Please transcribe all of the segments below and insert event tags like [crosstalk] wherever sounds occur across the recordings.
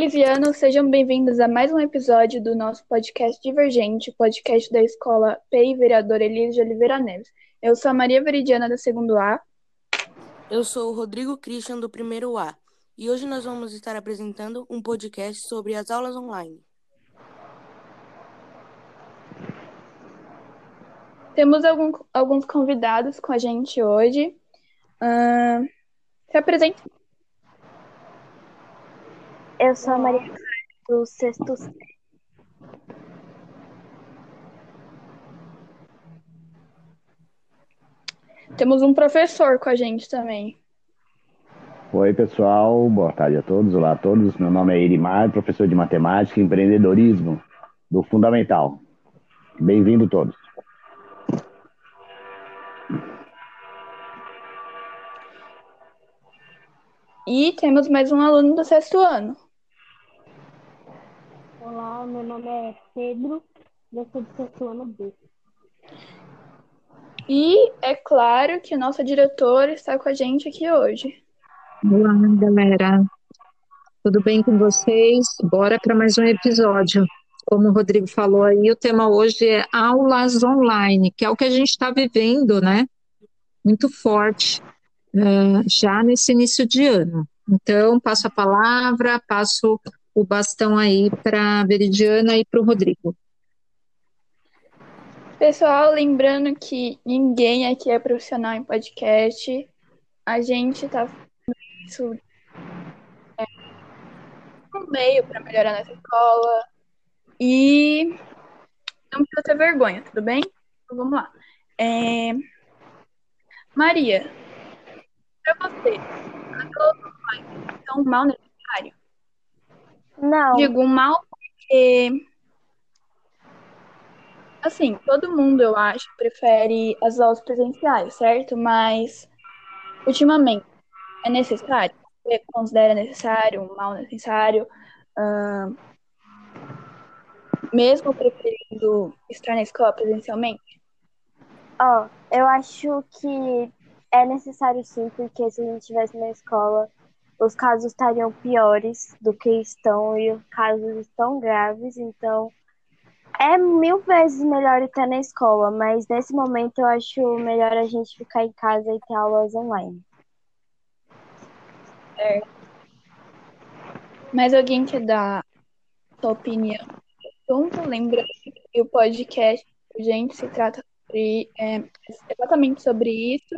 Lisiano, sejam bem-vindos a mais um episódio do nosso podcast Divergente, podcast da Escola PEI Vereador Elise de Oliveira Neves. Eu sou a Maria Veridiana, da segundo A. Eu sou o Rodrigo Christian, do primeiro A. E hoje nós vamos estar apresentando um podcast sobre as aulas online. Temos algum, alguns convidados com a gente hoje. Uh, se apresente. Eu sou a Maria Clara, do sexto C. Temos um professor com a gente também. Oi, pessoal. Boa tarde a todos. Olá a todos. Meu nome é Irimar, professor de matemática e empreendedorismo do Fundamental. Bem-vindo todos. E temos mais um aluno do sexto ano. Olá, meu nome é Pedro, eu sou do sexto ano B. E é claro que o nosso diretor está com a gente aqui hoje. Olá, galera. Tudo bem com vocês? Bora para mais um episódio. Como o Rodrigo falou aí, o tema hoje é aulas online, que é o que a gente está vivendo, né? Muito forte, uh, já nesse início de ano. Então, passo a palavra, passo o bastão aí para a Veridiana e para o Rodrigo. Pessoal, lembrando que ninguém aqui é profissional em podcast. A gente está fazendo isso é, um meio para melhorar nossa escola. E não precisa ter vergonha, tudo bem? Então vamos lá. É... Maria, para você, aulas são mal necessário? Não. Digo mal porque. Assim, todo mundo, eu acho, prefere as aulas presenciais, certo? Mas, ultimamente, é necessário? Você considera necessário, mal necessário? Uh, mesmo preferindo estar na escola presencialmente? Ó, oh, eu acho que é necessário sim, porque se a gente estivesse na escola, os casos estariam piores do que estão e os casos estão graves, então é mil vezes melhor estar na escola, mas nesse momento eu acho melhor a gente ficar em casa e ter aulas online. É. Mas alguém quer dar sua opinião? Assunto? Lembrando que o podcast, gente, se trata sobre, é, exatamente sobre isso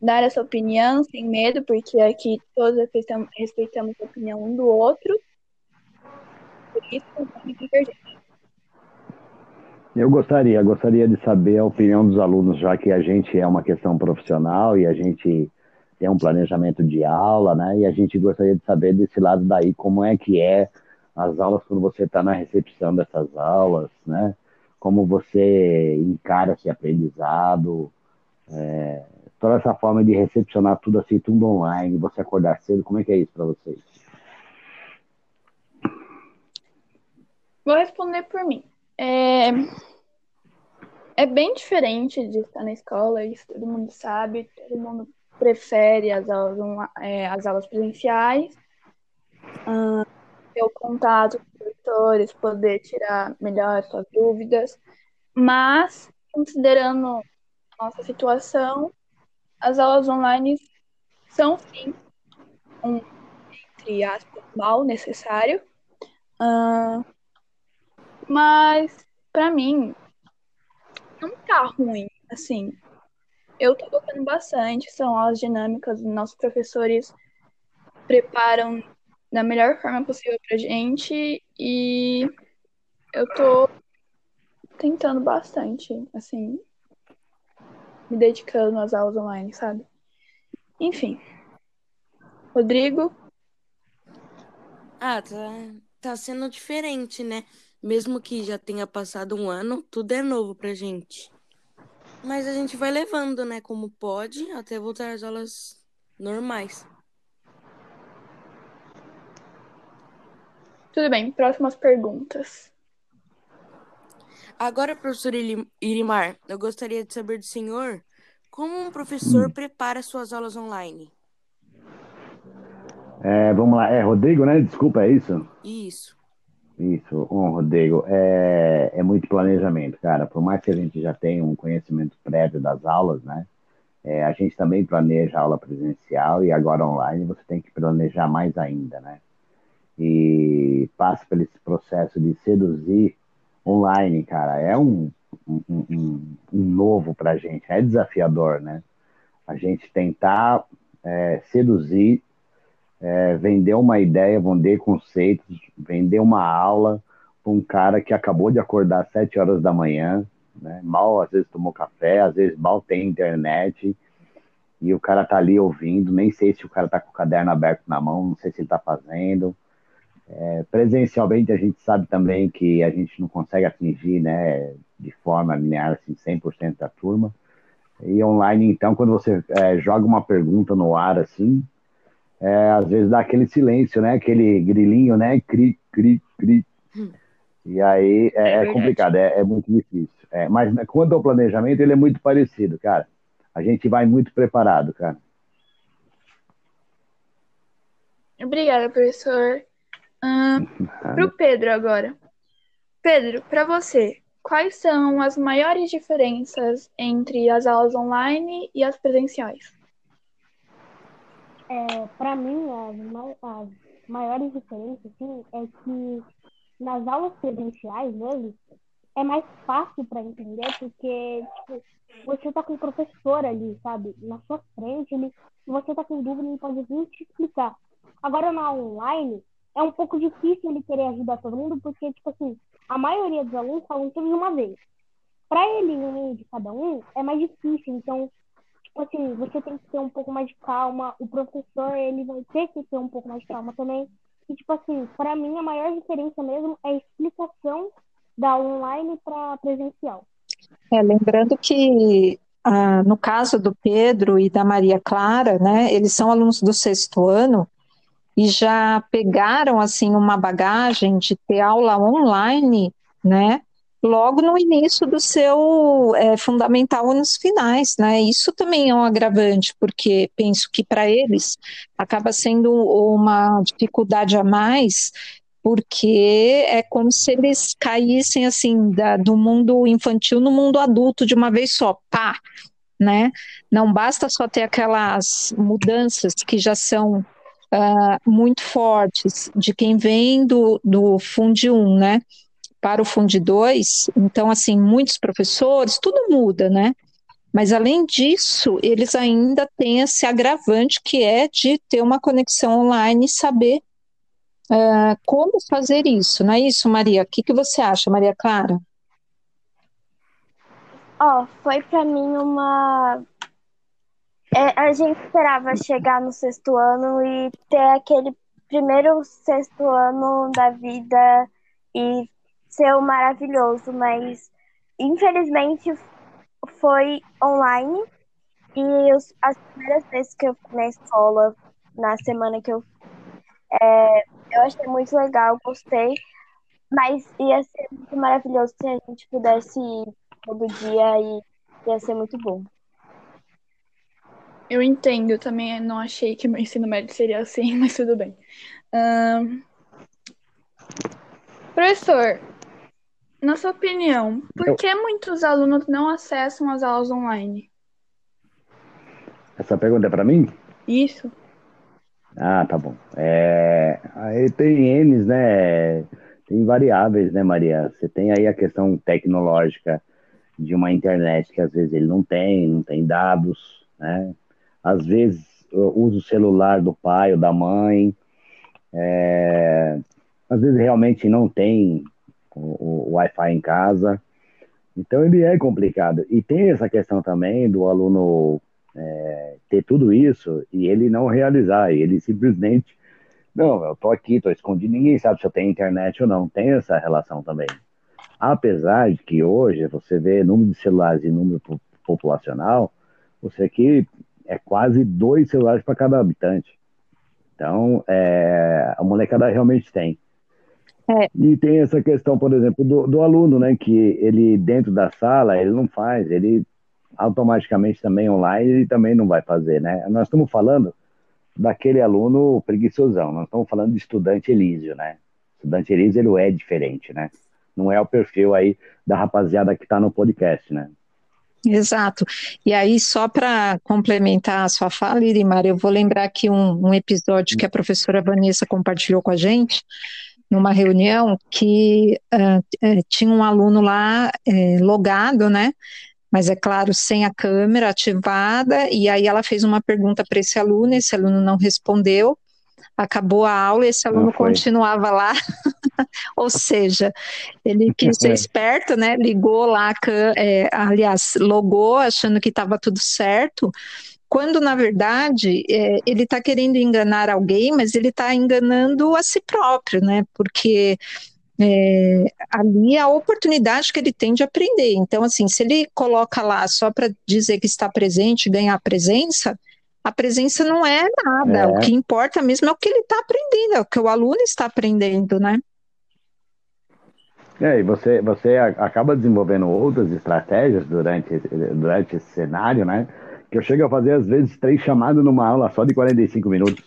dar essa opinião sem medo, porque aqui todos respeitamos, a opinião um do outro. Por isso, eu gostaria, gostaria de saber a opinião dos alunos, já que a gente é uma questão profissional e a gente tem um planejamento de aula, né? E a gente gostaria de saber desse lado daí como é que é as aulas quando você está na recepção dessas aulas, né? Como você encara esse aprendizado, é, toda essa forma de recepcionar tudo assim, tudo online, você acordar cedo, como é que é isso para vocês? Vou responder por mim. É... é bem diferente de estar na escola, isso todo mundo sabe, todo mundo prefere as aulas, é, as aulas presenciais, uh, ter o contato com os professores, poder tirar melhor suas dúvidas, mas considerando nossa situação, as aulas online são sim um, entre aspas, mal necessário. Uh, mas, para mim, não tá ruim, assim. Eu tô gostando bastante, são aulas dinâmicas, nossos professores preparam da melhor forma possível pra gente e eu tô tentando bastante, assim, me dedicando às aulas online, sabe? Enfim. Rodrigo? Ah, tá, tá sendo diferente, né? Mesmo que já tenha passado um ano, tudo é novo pra gente. Mas a gente vai levando, né, como pode, até voltar às aulas normais. Tudo bem, próximas perguntas. Agora, professor Irimar, eu gostaria de saber do senhor como um professor hum. prepara suas aulas online. É, vamos lá, é Rodrigo, né? Desculpa, é isso? Isso. Isso, Bom, Rodrigo, é, é muito planejamento, cara. Por mais que a gente já tenha um conhecimento prévio das aulas, né? É, a gente também planeja aula presencial e agora online você tem que planejar mais ainda, né? E passa por esse processo de seduzir online, cara. É um, um, um, um novo pra gente, é desafiador, né? A gente tentar é, seduzir é, vender uma ideia, vender conceitos, vender uma aula para um cara que acabou de acordar às sete horas da manhã, né? mal às vezes tomou café, às vezes mal tem internet, e o cara tá ali ouvindo, nem sei se o cara tá com o caderno aberto na mão, não sei se ele tá fazendo. É, presencialmente a gente sabe também que a gente não consegue atingir, né, de forma linear, assim, 100% da turma. E online, então, quando você é, joga uma pergunta no ar, assim, é, às vezes dá aquele silêncio, né? Aquele grilinho, né? Cri, cri, cri. Hum. E aí é, é, é complicado, é, é, muito difícil. É, mas né, quanto ao planejamento, ele é muito parecido, cara. A gente vai muito preparado, cara. Obrigada, professor. Uh, para o Pedro agora. Pedro, para você, quais são as maiores diferenças entre as aulas online e as presenciais? é, para mim, as, as, maiores diferenças, assim, é que nas aulas presenciais mesmo, é mais fácil para entender, porque, tipo, você tá com o professor ali, sabe, na sua frente, ele, você tá com dúvida, ele pode vir te explicar. Agora, na online, é um pouco difícil ele querer ajudar todo mundo, porque, tipo assim, a maioria dos alunos falam tudo de uma vez. Para ele, meio de cada um, é mais difícil, então tipo assim, você tem que ter um pouco mais de calma, o professor, ele vai ter que ter um pouco mais de calma também. E, tipo assim, para mim, a maior diferença mesmo é a explicação da online para presencial. É, lembrando que ah, no caso do Pedro e da Maria Clara, né, eles são alunos do sexto ano e já pegaram assim uma bagagem de ter aula online, né, logo no início do seu é, fundamental nos finais, né? Isso também é um agravante, porque penso que para eles acaba sendo uma dificuldade a mais, porque é como se eles caíssem assim da, do mundo infantil no mundo adulto de uma vez só, pá, né? Não basta só ter aquelas mudanças que já são uh, muito fortes de quem vem do, do Fundi 1, né? para o Fundi 2, então, assim, muitos professores, tudo muda, né? Mas, além disso, eles ainda têm esse agravante que é de ter uma conexão online e saber uh, como fazer isso, não é isso, Maria? O que, que você acha, Maria Clara? Ó, oh, foi para mim uma. É, a gente esperava chegar no sexto ano e ter aquele primeiro sexto ano da vida e ser maravilhoso, mas infelizmente foi online e os, as primeiras vezes que eu fui na escola, na semana que eu é, eu achei muito legal, gostei, mas ia ser muito maravilhoso se a gente pudesse ir todo dia e ia ser muito bom. Eu entendo, eu também não achei que meu ensino médio seria assim, [laughs] mas tudo bem. Um... Professor, na sua opinião, por que muitos alunos não acessam as aulas online? Essa pergunta é para mim? Isso. Ah, tá bom. É, aí tem N, né? Tem variáveis, né, Maria? Você tem aí a questão tecnológica de uma internet que às vezes ele não tem, não tem dados, né? Às vezes usa o celular do pai ou da mãe, é, às vezes realmente não tem o, o Wi-Fi em casa. Então ele é complicado. E tem essa questão também do aluno é, ter tudo isso e ele não realizar, ele simplesmente, não, eu tô aqui, tô escondido, ninguém sabe se eu tenho internet ou não. Tem essa relação também. Apesar de que hoje você vê número de celulares e número populacional, você aqui é quase dois celulares para cada habitante. Então, é, a molecada realmente tem. É. E tem essa questão, por exemplo, do, do, aluno, né, que ele dentro da sala, ele não faz, ele automaticamente também online, ele também não vai fazer, né? Nós estamos falando daquele aluno preguiçosão. Nós estamos falando de estudante Elísio, né? Estudante Elísio, ele é diferente, né? Não é o perfil aí da rapaziada que está no podcast, né? Exato. E aí, só para complementar a sua fala, Irimar, eu vou lembrar aqui um, um, episódio que a professora Vanessa compartilhou com a gente, numa reunião, que uh, tinha um aluno lá uh, logado, né? Mas é claro, sem a câmera ativada, e aí ela fez uma pergunta para esse aluno, esse aluno não respondeu, acabou a aula e esse aluno continuava lá. [laughs] Ou seja, ele quis ser esperto, né? Ligou lá, é, aliás, logou achando que estava tudo certo, quando na verdade é, ele está querendo enganar alguém, mas ele está enganando a si próprio, né? Porque é, ali é a oportunidade que ele tem de aprender. Então, assim, se ele coloca lá só para dizer que está presente, ganhar presença, a presença não é nada. É. O que importa mesmo é o que ele está aprendendo, é o que o aluno está aprendendo, né? É, e você, você acaba desenvolvendo outras estratégias durante, durante esse cenário, né? Que eu chego a fazer, às vezes, três chamadas numa aula só de 45 minutos.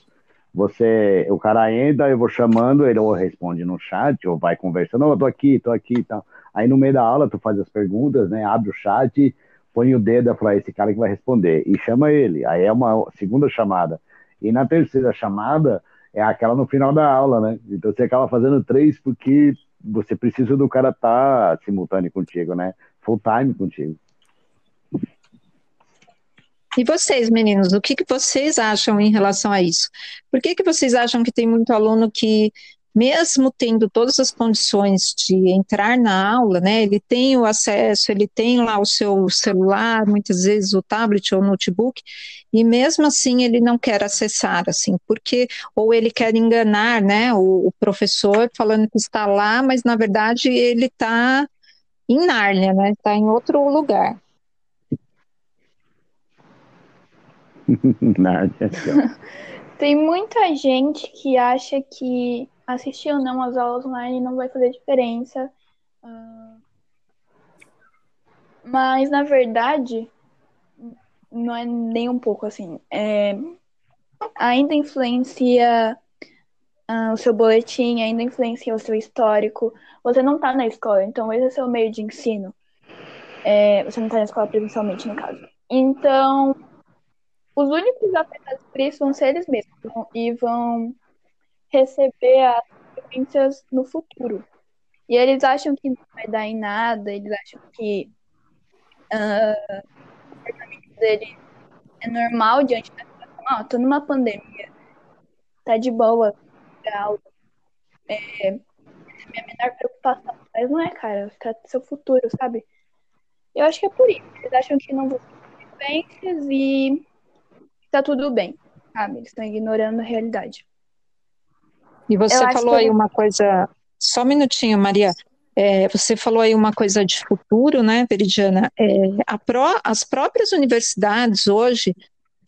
Você, o cara entra, eu vou chamando, ele ou responde no chat, ou vai conversando, oh, tô aqui, tô aqui e tal. Aí no meio da aula, tu faz as perguntas, né? Abre o chat põe o dedo e fala, esse cara que vai responder, e chama ele. Aí é uma segunda chamada. E na terceira chamada é aquela no final da aula, né? Então você acaba fazendo três porque você precisa do cara estar tá simultâneo contigo, né? Full time contigo. E vocês, meninos, o que, que vocês acham em relação a isso? Por que, que vocês acham que tem muito aluno que mesmo tendo todas as condições de entrar na aula, né, ele tem o acesso, ele tem lá o seu celular, muitas vezes o tablet ou notebook, e mesmo assim ele não quer acessar, assim, porque, ou ele quer enganar, né, o, o professor falando que está lá, mas na verdade ele está em Nárnia, né, está em outro lugar. [laughs] Nárnia. [laughs] Tem muita gente que acha que assistir ou não as aulas online não vai fazer diferença. Uh, mas, na verdade, não é nem um pouco assim. É, ainda influencia uh, o seu boletim, ainda influencia o seu histórico. Você não está na escola, então esse é o seu meio de ensino. É, você não está na escola presencialmente, no caso. Então, os únicos afetados por isso vão ser eles mesmos. E vão receber as consequências no futuro. E eles acham que não vai dar em nada, eles acham que uh, o comportamento dele é normal diante da situação. Ah, tô numa pandemia, tá de boa, legal. É, é a minha menor preocupação. Mas não é, cara, fica seu futuro, sabe? Eu acho que é por isso. Eles acham que não vão ter consequências e tá tudo bem, sabe? Eles estão ignorando a realidade. E você falou aí uma coisa, só um minutinho, Maria. É, você falou aí uma coisa de futuro, né, Veridiana? É, pró, as próprias universidades hoje,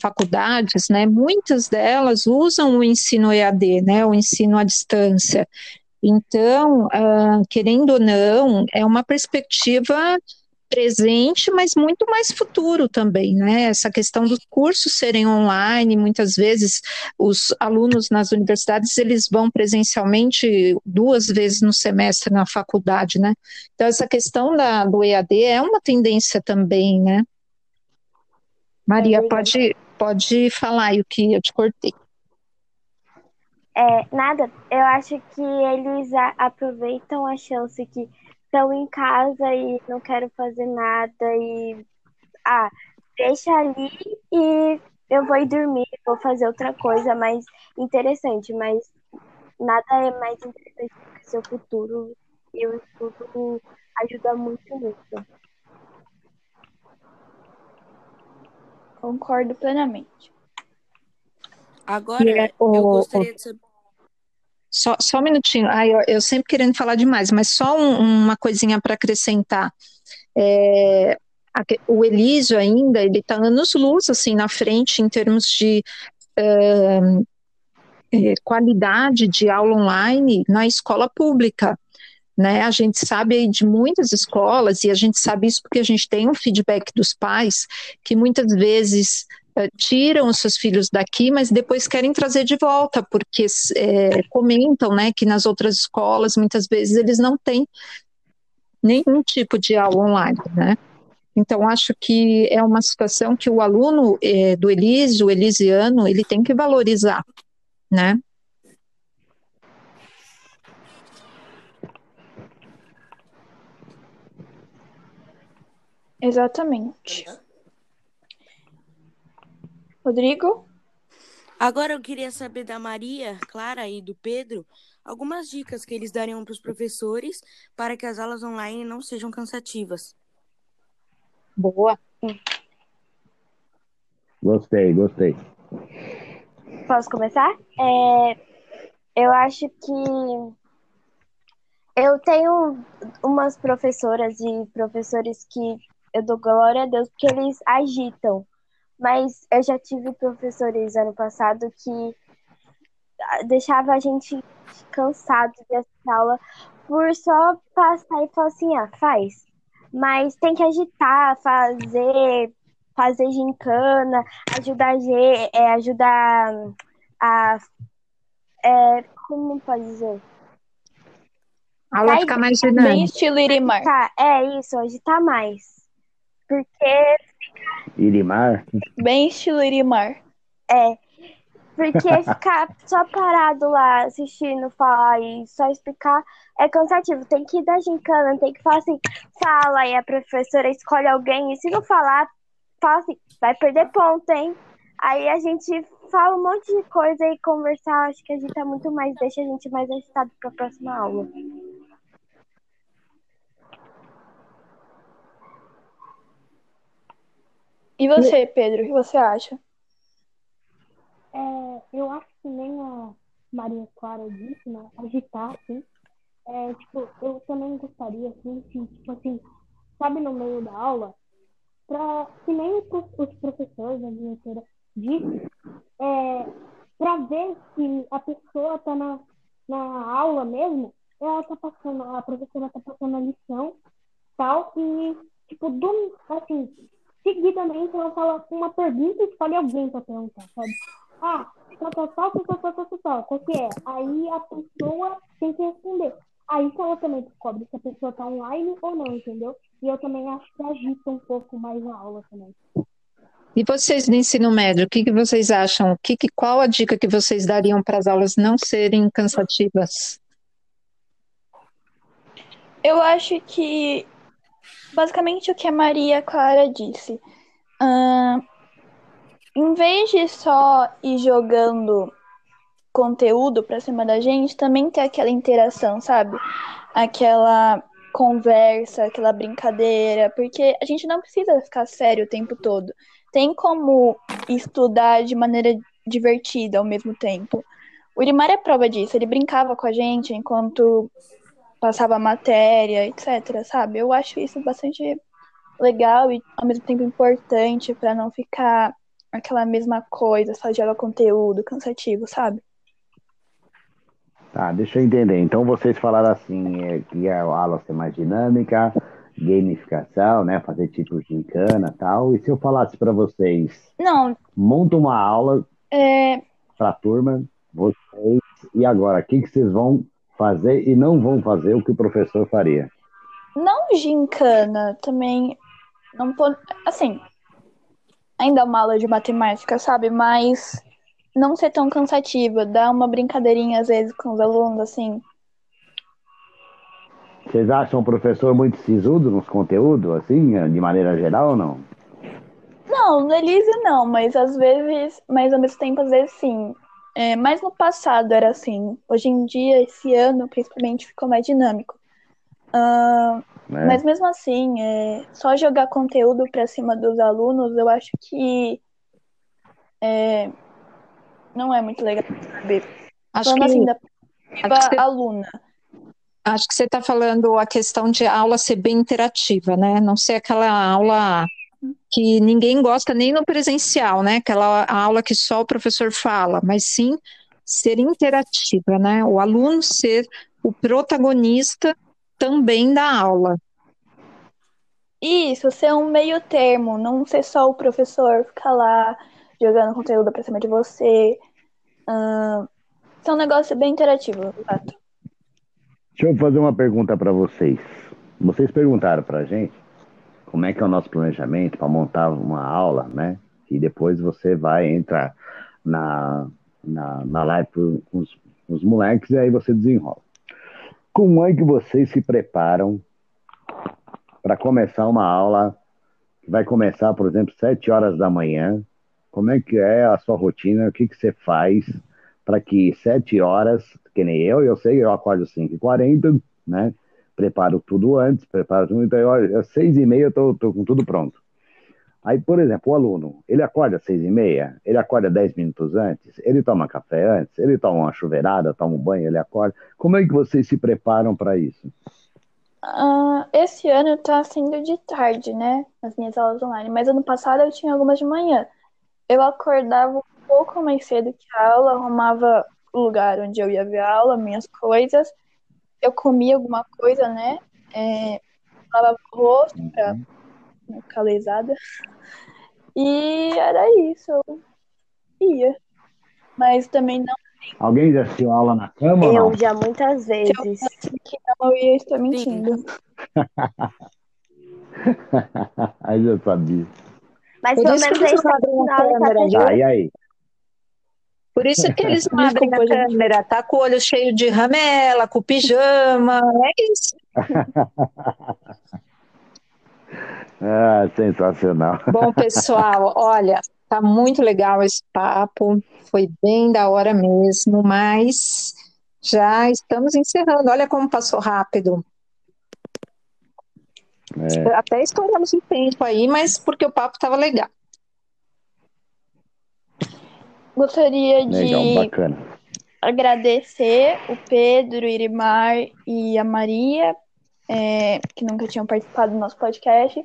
faculdades, né, muitas delas usam o ensino EAD, né, o ensino à distância. Então, uh, querendo ou não, é uma perspectiva presente, mas muito mais futuro também, né? Essa questão dos cursos serem online, muitas vezes os alunos nas universidades eles vão presencialmente duas vezes no semestre na faculdade, né? Então essa questão da, do EAD é uma tendência também, né? Maria, é pode, pode falar aí o que eu te cortei. É, nada, eu acho que eles aproveitam a chance que estão em casa e não quero fazer nada e ah, deixa ali e eu vou ir dormir, vou fazer outra coisa mais interessante, mas nada é mais interessante do que seu futuro e o estudo ajuda muito nisso. Concordo plenamente. Agora, é, eu gostaria de saber só, só um minutinho. Ai, eu, eu sempre querendo falar demais, mas só um, uma coisinha para acrescentar. É, a, o Elísio ainda, ele está anos-luz, assim, na frente em termos de é, é, qualidade de aula online na escola pública. Né? A gente sabe de muitas escolas, e a gente sabe isso porque a gente tem um feedback dos pais, que muitas vezes tiram os seus filhos daqui, mas depois querem trazer de volta, porque é, comentam né, que nas outras escolas, muitas vezes, eles não têm nenhum tipo de aula online, né? Então, acho que é uma situação que o aluno é, do Elise, o elisiano, ele tem que valorizar, né? Exatamente. Rodrigo? Agora eu queria saber da Maria, Clara e do Pedro algumas dicas que eles dariam para os professores para que as aulas online não sejam cansativas. Boa. Gostei, gostei. Posso começar? É, eu acho que eu tenho umas professoras e professores que eu dou glória a Deus porque eles agitam. Mas eu já tive professores ano passado que deixava a gente cansado dessa aula por só passar e falar assim, ah, faz. Mas tem que agitar, fazer, fazer gincana, ajudar, é, ajudar a. É, como pode dizer? A aula ficar mais dinâmica. Bem estilo Irimar. É isso, agitar mais. Porque. Irimar? Bem estilo Irimar. É. Porque [laughs] ficar só parado lá assistindo falar e só explicar é cansativo. Tem que ir da gincana, tem que falar assim, fala e a professora escolhe alguém e se não falar, fala assim, vai perder ponto, hein? Aí a gente fala um monte de coisa e conversar, acho que a gente tá muito mais, deixa a gente mais agitado para a próxima aula. E você, Pedro, o que você acha? É, eu acho que nem a Maria Clara disse, né? Agitar, assim. É, tipo, eu também gostaria, assim, que, tipo assim, sabe, no meio da aula, pra, que nem os, professores, a diretora disse, é, pra ver se a pessoa tá na, na aula mesmo, ela tá passando, a professora tá passando a lição, tal, e, tipo, do, assim, seguir também com uma, uma pergunta e escolhe alguém para perguntar, sabe? Ah, tal, tal, tal, tal, tal, tal, tal, qual que é? Aí a pessoa tem que responder. Aí que ela também descobre se a pessoa tá online ou não, entendeu? E eu também acho que agita um pouco mais a aula também. E vocês do ensino médio, o que, que vocês acham? O que, que, qual a dica que vocês dariam para as aulas não serem cansativas? Eu acho que basicamente o que a Maria Clara disse. Uh, em vez de só ir jogando conteúdo pra cima da gente, também ter aquela interação, sabe? Aquela conversa, aquela brincadeira, porque a gente não precisa ficar sério o tempo todo. Tem como estudar de maneira divertida ao mesmo tempo. O Irimar é prova disso, ele brincava com a gente enquanto passava matéria, etc, sabe? Eu acho isso bastante legal e ao mesmo tempo importante para não ficar aquela mesma coisa, só gera conteúdo cansativo, sabe? Tá, deixa eu entender. Então vocês falaram assim, é, que a aula ser mais dinâmica, gamificação, né? Fazer tipos de encana e tal. E se eu falasse para vocês, não, monta uma aula é... para a turma, vocês, e agora, o que, que vocês vão fazer e não vão fazer o que o professor faria? Não gincana, também não pode, assim, ainda é uma aula de matemática, sabe? Mas não ser tão cansativa, dar uma brincadeirinha às vezes com os alunos, assim. Vocês acham o professor muito sisudo nos conteúdos, assim, de maneira geral ou não? Não, no Elise não, mas às vezes, mas ao mesmo tempo, às vezes sim. É, mas no passado era assim. Hoje em dia, esse ano, principalmente, ficou mais dinâmico. Uh, né? Mas mesmo assim, é, só jogar conteúdo para cima dos alunos, eu acho que é, não é muito legal, sabe? Acho Falando que, assim, da acho que aluna. Acho que você está falando a questão de aula ser bem interativa, né? Não ser aquela aula que ninguém gosta nem no presencial, né? Aquela aula que só o professor fala, mas sim ser interativa, né? O aluno ser o protagonista também da aula. Isso, ser um meio termo, não ser só o professor ficar lá jogando conteúdo pra cima de você. Uh, é um negócio bem interativo, exato. Deixa eu fazer uma pergunta para vocês. Vocês perguntaram pra gente como é que é o nosso planejamento para montar uma aula, né? E depois você vai entrar na, na, na live com os, os moleques e aí você desenrola. Como é que vocês se preparam para começar uma aula que vai começar, por exemplo, 7 horas da manhã? Como é que é a sua rotina? O que, que você faz para que 7 horas, que nem eu, eu sei, eu acordo 5h40, né? Preparo tudo antes, preparo tudo, então eu, às 6h30 eu tô, tô com tudo pronto. Aí, por exemplo, o aluno, ele acorda às seis e meia, ele acorda dez minutos antes, ele toma café antes, ele toma uma chuveirada, toma um banho, ele acorda. Como é que vocês se preparam para isso? Uh, esse ano está sendo de tarde, né? As minhas aulas online. Mas ano passado eu tinha algumas de manhã. Eu acordava um pouco mais cedo que a aula, arrumava o lugar onde eu ia ver a aula, minhas coisas. Eu comia alguma coisa, né? É, lavava o rosto para uhum. não ficar lesada. E era isso, eu ia. Mas também não. Alguém já assistiu aula na cama? Eu já muitas vezes. Se eu que não, eu ia estar mentindo. [laughs] aí já sabia. Mas pelo menos abrem a câmera. Tá, e aí? Por isso que eles [laughs] não abrem a câmera, tá com o olho cheio de ramela, com pijama, é isso. [laughs] Ah, sensacional. Bom, pessoal, [laughs] olha, tá muito legal esse papo, foi bem da hora mesmo, mas já estamos encerrando. Olha como passou rápido. É. Até estouramos um tempo aí, mas porque o papo estava legal. Gostaria de agradecer o Pedro, o Irimar e a Maria, é, que nunca tinham participado do nosso podcast.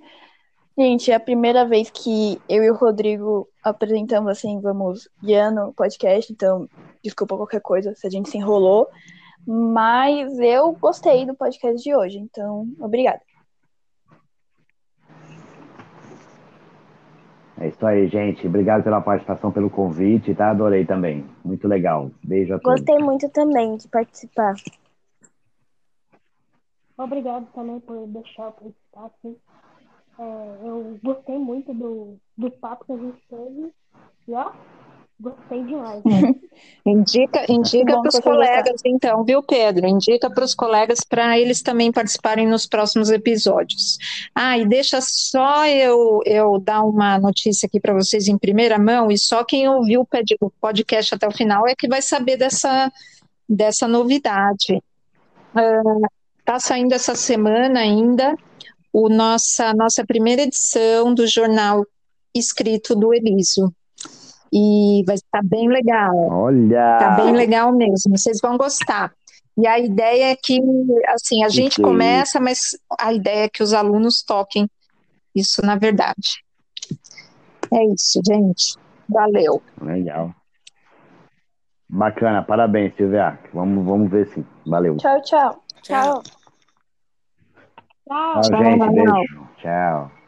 Gente, é a primeira vez que eu e o Rodrigo apresentamos assim, vamos guiando o podcast, então desculpa qualquer coisa se a gente se enrolou. Mas eu gostei do podcast de hoje, então obrigada. É isso aí, gente. Obrigado pela participação, pelo convite, tá? Adorei também. Muito legal. Beijo a todos. Gostei muito também de participar. Obrigado também por deixar eu participar. Assim. É, eu gostei muito do, do papo que a gente teve. E ó, gostei demais. [laughs] indica indica para os colegas, então, viu, Pedro? Indica para os colegas para eles também participarem nos próximos episódios. Ah, e deixa só eu, eu dar uma notícia aqui para vocês em primeira mão, e só quem ouviu o podcast até o final é que vai saber dessa, dessa novidade. Está uh, saindo essa semana ainda o nossa, nossa primeira edição do jornal escrito do Eliso. E vai estar bem legal. Olha! Está bem legal mesmo, vocês vão gostar. E a ideia é que, assim, a gente começa, mas a ideia é que os alunos toquem isso na verdade. É isso, gente. Valeu. Legal. Bacana, parabéns, Silvia. Vamos, vamos ver sim. Valeu. Tchau, tchau. Tchau. Tchau, gente. Beijo. Tchau.